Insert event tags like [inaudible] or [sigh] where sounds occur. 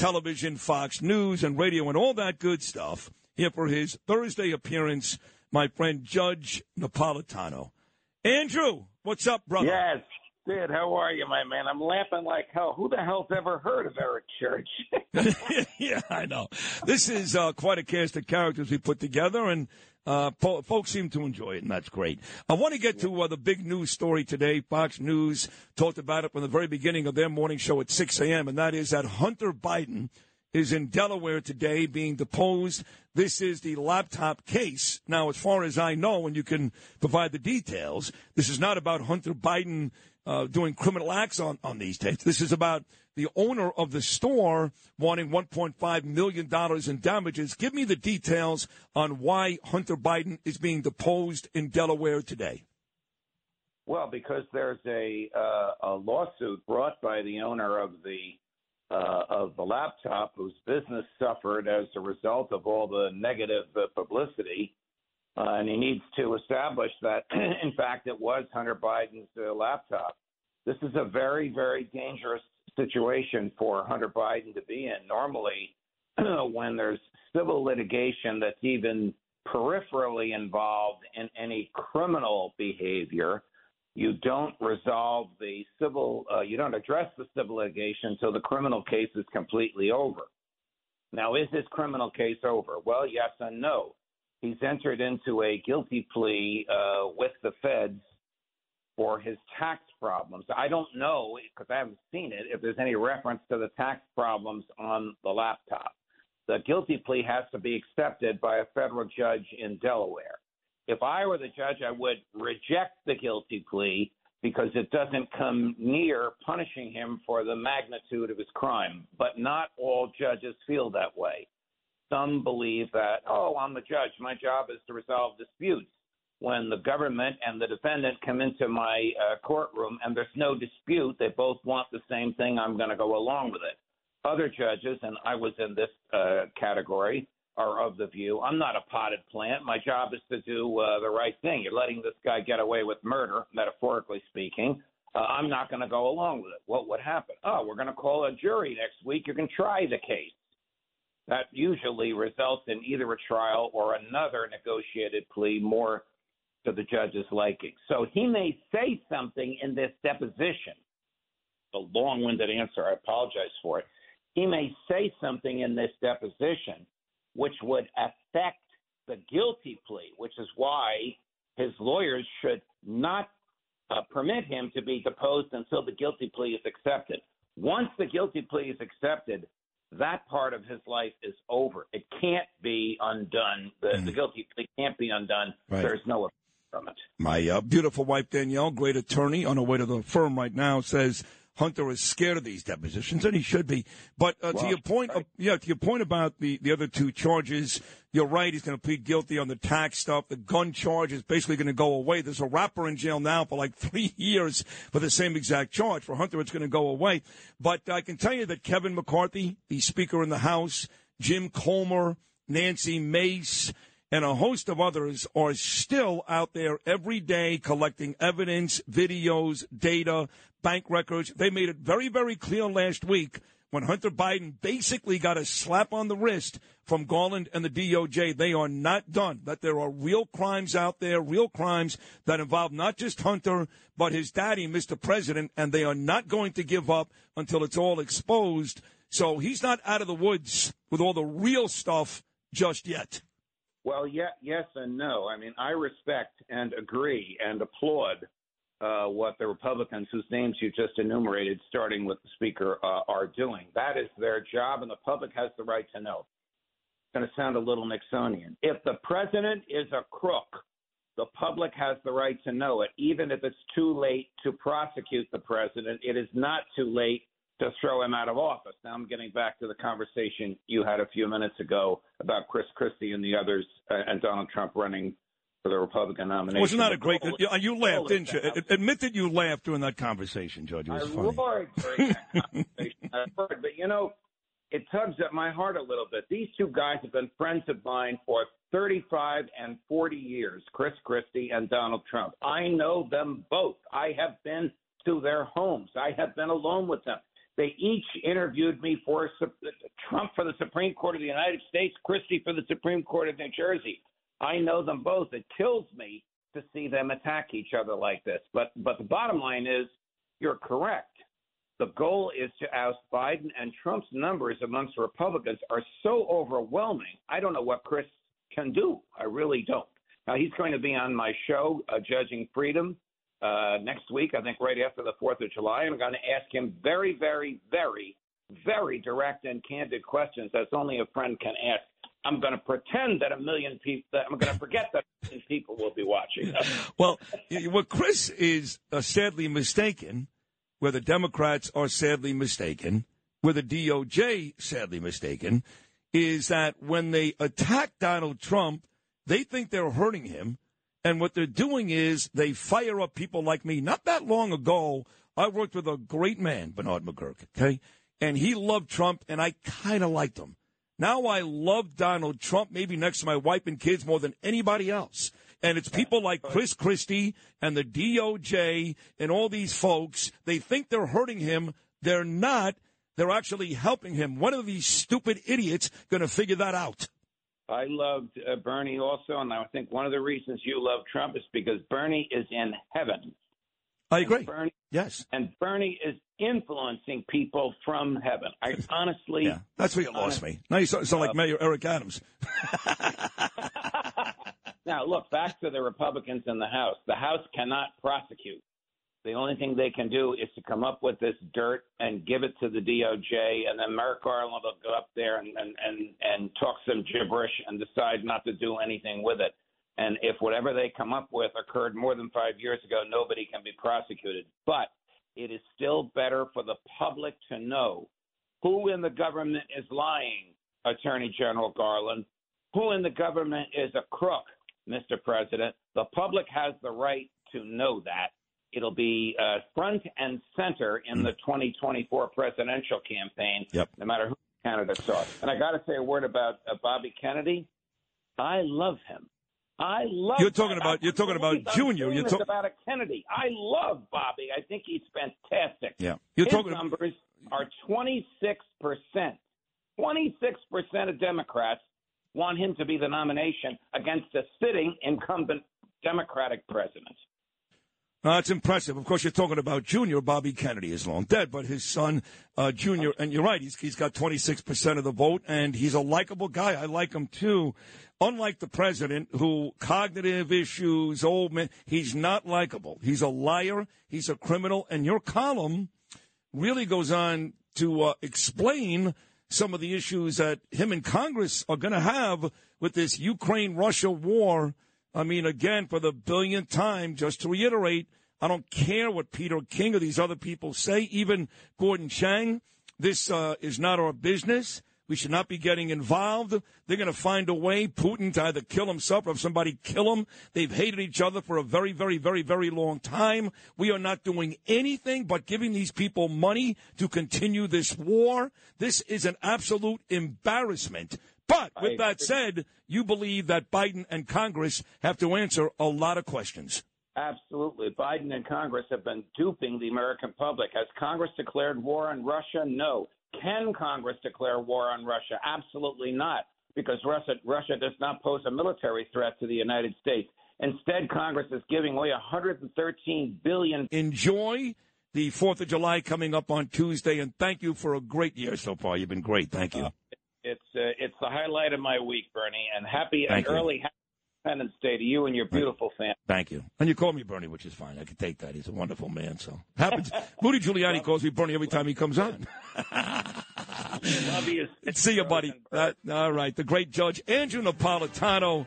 television, Fox News, and radio, and all that good stuff. Here for his Thursday appearance, my friend Judge Napolitano. Andrew, what's up, brother? Yes. Sid, how are you, my man? I'm laughing like hell. Who the hell's ever heard of Eric Church? [laughs] yeah, I know. This is uh, quite a cast of characters we put together, and uh, po- folks seem to enjoy it, and that's great. I want to get to uh, the big news story today. Fox News talked about it from the very beginning of their morning show at 6 a.m., and that is that Hunter Biden is in Delaware today being deposed. This is the laptop case. Now, as far as I know, and you can provide the details, this is not about Hunter Biden uh, doing criminal acts on, on these tapes. This is about the owner of the store wanting $1.5 million in damages. Give me the details on why Hunter Biden is being deposed in Delaware today. Well, because there's a, uh, a lawsuit brought by the owner of the uh, of the laptop whose business suffered as a result of all the negative uh, publicity. Uh, and he needs to establish that, [clears throat] in fact, it was Hunter Biden's uh, laptop. This is a very, very dangerous situation for Hunter Biden to be in. Normally, [clears throat] when there's civil litigation that's even peripherally involved in any criminal behavior, you don't resolve the civil, uh, you don't address the civil litigation until the criminal case is completely over. Now, is this criminal case over? Well, yes and no. He's entered into a guilty plea uh, with the feds for his tax problems. I don't know, because I haven't seen it, if there's any reference to the tax problems on the laptop. The guilty plea has to be accepted by a federal judge in Delaware. If I were the judge, I would reject the guilty plea because it doesn't come near punishing him for the magnitude of his crime. But not all judges feel that way. Some believe that, oh, I'm the judge. My job is to resolve disputes. When the government and the defendant come into my uh, courtroom and there's no dispute, they both want the same thing, I'm going to go along with it. Other judges, and I was in this uh, category, are of the view I'm not a potted plant. My job is to do uh, the right thing. You're letting this guy get away with murder, metaphorically speaking. Uh, I'm not going to go along with it. What would happen? Oh, we're going to call a jury next week. You can try the case. That usually results in either a trial or another negotiated plea more to the judge's liking. So he may say something in this deposition. The long winded answer. I apologize for it. He may say something in this deposition which would affect the guilty plea, which is why his lawyers should not uh, permit him to be deposed until the guilty plea is accepted. Once the guilty plea is accepted, that part of his life is over. It can't be undone. The, mm. the guilty plea can't be undone. Right. There's no from it. My uh, beautiful wife Danielle, great attorney, on her way to the firm right now, says Hunter is scared of these depositions, and he should be. But uh, well, to your point, right. yeah, to your point about the, the other two charges, you're right. He's going to plead guilty on the tax stuff. The gun charge is basically going to go away. There's a rapper in jail now for like [laughs] three years for the same exact charge. For Hunter, it's going to go away. But I can tell you that Kevin McCarthy, the Speaker in the House, Jim Comer, Nancy Mace, and a host of others are still out there every day collecting evidence, videos, data, bank records. They made it very, very clear last week when Hunter Biden basically got a slap on the wrist from Garland and the DOJ. They are not done. That there are real crimes out there, real crimes that involve not just Hunter, but his daddy, Mr. President, and they are not going to give up until it's all exposed. So he's not out of the woods with all the real stuff just yet. Well, yeah, yes and no. I mean, I respect and agree and applaud uh, what the Republicans, whose names you just enumerated, starting with the Speaker, uh, are doing. That is their job, and the public has the right to know. It's going to sound a little Nixonian. If the president is a crook, the public has the right to know it, even if it's too late to prosecute the president. It is not too late to throw him out of office. Now I'm getting back to the conversation you had a few minutes ago about Chris Christie and the others uh, and Donald Trump running for the Republican nomination. Wasn't that a great? You, you laughed, didn't you? Admit that you laughed during that conversation, Judge. It was I funny. roared [laughs] during that conversation. I roared, but you know, it tugs at my heart a little bit. These two guys have been friends of mine for 35 and 40 years, Chris Christie and Donald Trump. I know them both. I have been to their homes. I have been alone with them. They each interviewed me for Trump for the Supreme Court of the United States, Christie for the Supreme Court of New Jersey. I know them both. It kills me to see them attack each other like this. But but the bottom line is, you're correct. The goal is to oust Biden, and Trump's numbers amongst Republicans are so overwhelming. I don't know what Chris can do. I really don't. Now he's going to be on my show, uh, Judging Freedom, uh, next week. I think right after the Fourth of July. I'm going to ask him very, very, very, very direct and candid questions as only a friend can ask. I'm going to pretend that a million people, I'm going to forget that million people will be watching. [laughs] well, what Chris is uh, sadly mistaken, where the Democrats are sadly mistaken, where the DOJ sadly mistaken, is that when they attack Donald Trump, they think they're hurting him. And what they're doing is they fire up people like me. Not that long ago, I worked with a great man, Bernard McGuirk, okay? And he loved Trump, and I kind of liked him. Now I love Donald Trump, maybe next to my wife and kids more than anybody else. And it's people like Chris Christie and the DOJ and all these folks. They think they're hurting him. They're not. They're actually helping him. One of these stupid idiots going to figure that out. I loved uh, Bernie also, and I think one of the reasons you love Trump is because Bernie is in heaven. I agree. Bernie, yes. And Bernie is influencing people from heaven. I honestly. Yeah, that's where you lost me. Now you sound, sound like uh, Mayor Eric Adams. [laughs] [laughs] now, look, back to the Republicans in the House. The House cannot prosecute. The only thing they can do is to come up with this dirt and give it to the DOJ, and then Merrick Garland will go up there and, and, and, and talk some gibberish and decide not to do anything with it. And if whatever they come up with occurred more than five years ago, nobody can be prosecuted. But it is still better for the public to know who in the government is lying, Attorney General Garland, who in the government is a crook, Mr. President. The public has the right to know that. It'll be uh, front and center in mm. the 2024 presidential campaign, yep. no matter who the candidates are. And I got to say a word about uh, Bobby Kennedy. I love him. I love. You're talking that. about. You're talking about Junior. You're talking about a Kennedy. I love Bobby. I think he's fantastic. Yeah. You're His talking. numbers are 26 percent. 26 percent of Democrats want him to be the nomination against a sitting incumbent Democratic president. That's impressive. Of course, you're talking about Junior. Bobby Kennedy is long dead, but his son, uh, Junior, and you're right, he's, he's got 26% of the vote, and he's a likable guy. I like him too. Unlike the president, who cognitive issues, old man, he's not likable. He's a liar. He's a criminal. And your column really goes on to uh, explain some of the issues that him and Congress are going to have with this Ukraine Russia war I mean, again, for the billionth time, just to reiterate, I don't care what Peter King or these other people say, even Gordon Chang. This uh, is not our business. We should not be getting involved. They're going to find a way, Putin, to either kill himself or have somebody kill him. They've hated each other for a very, very, very, very long time. We are not doing anything but giving these people money to continue this war. This is an absolute embarrassment but with that said, you believe that Biden and Congress have to answer a lot of questions. Absolutely. Biden and Congress have been duping the American public. Has Congress declared war on Russia? No. Can Congress declare war on Russia? Absolutely not, because Russia, Russia does not pose a military threat to the United States. Instead, Congress is giving away 113 billion. Enjoy the 4th of July coming up on Tuesday, and thank you for a great year so far. You've been great. Thank you. Uh, it's uh, it's the highlight of my week, Bernie, and happy Thank and you. early Independence Day to you and your beautiful family. Thank you. And you call me Bernie, which is fine. I can take that. He's a wonderful man. So happens. [laughs] Rudy Giuliani calls me Bernie every time he comes on. Love you. [laughs] See you, buddy. Uh, all right. The great judge Andrew Napolitano.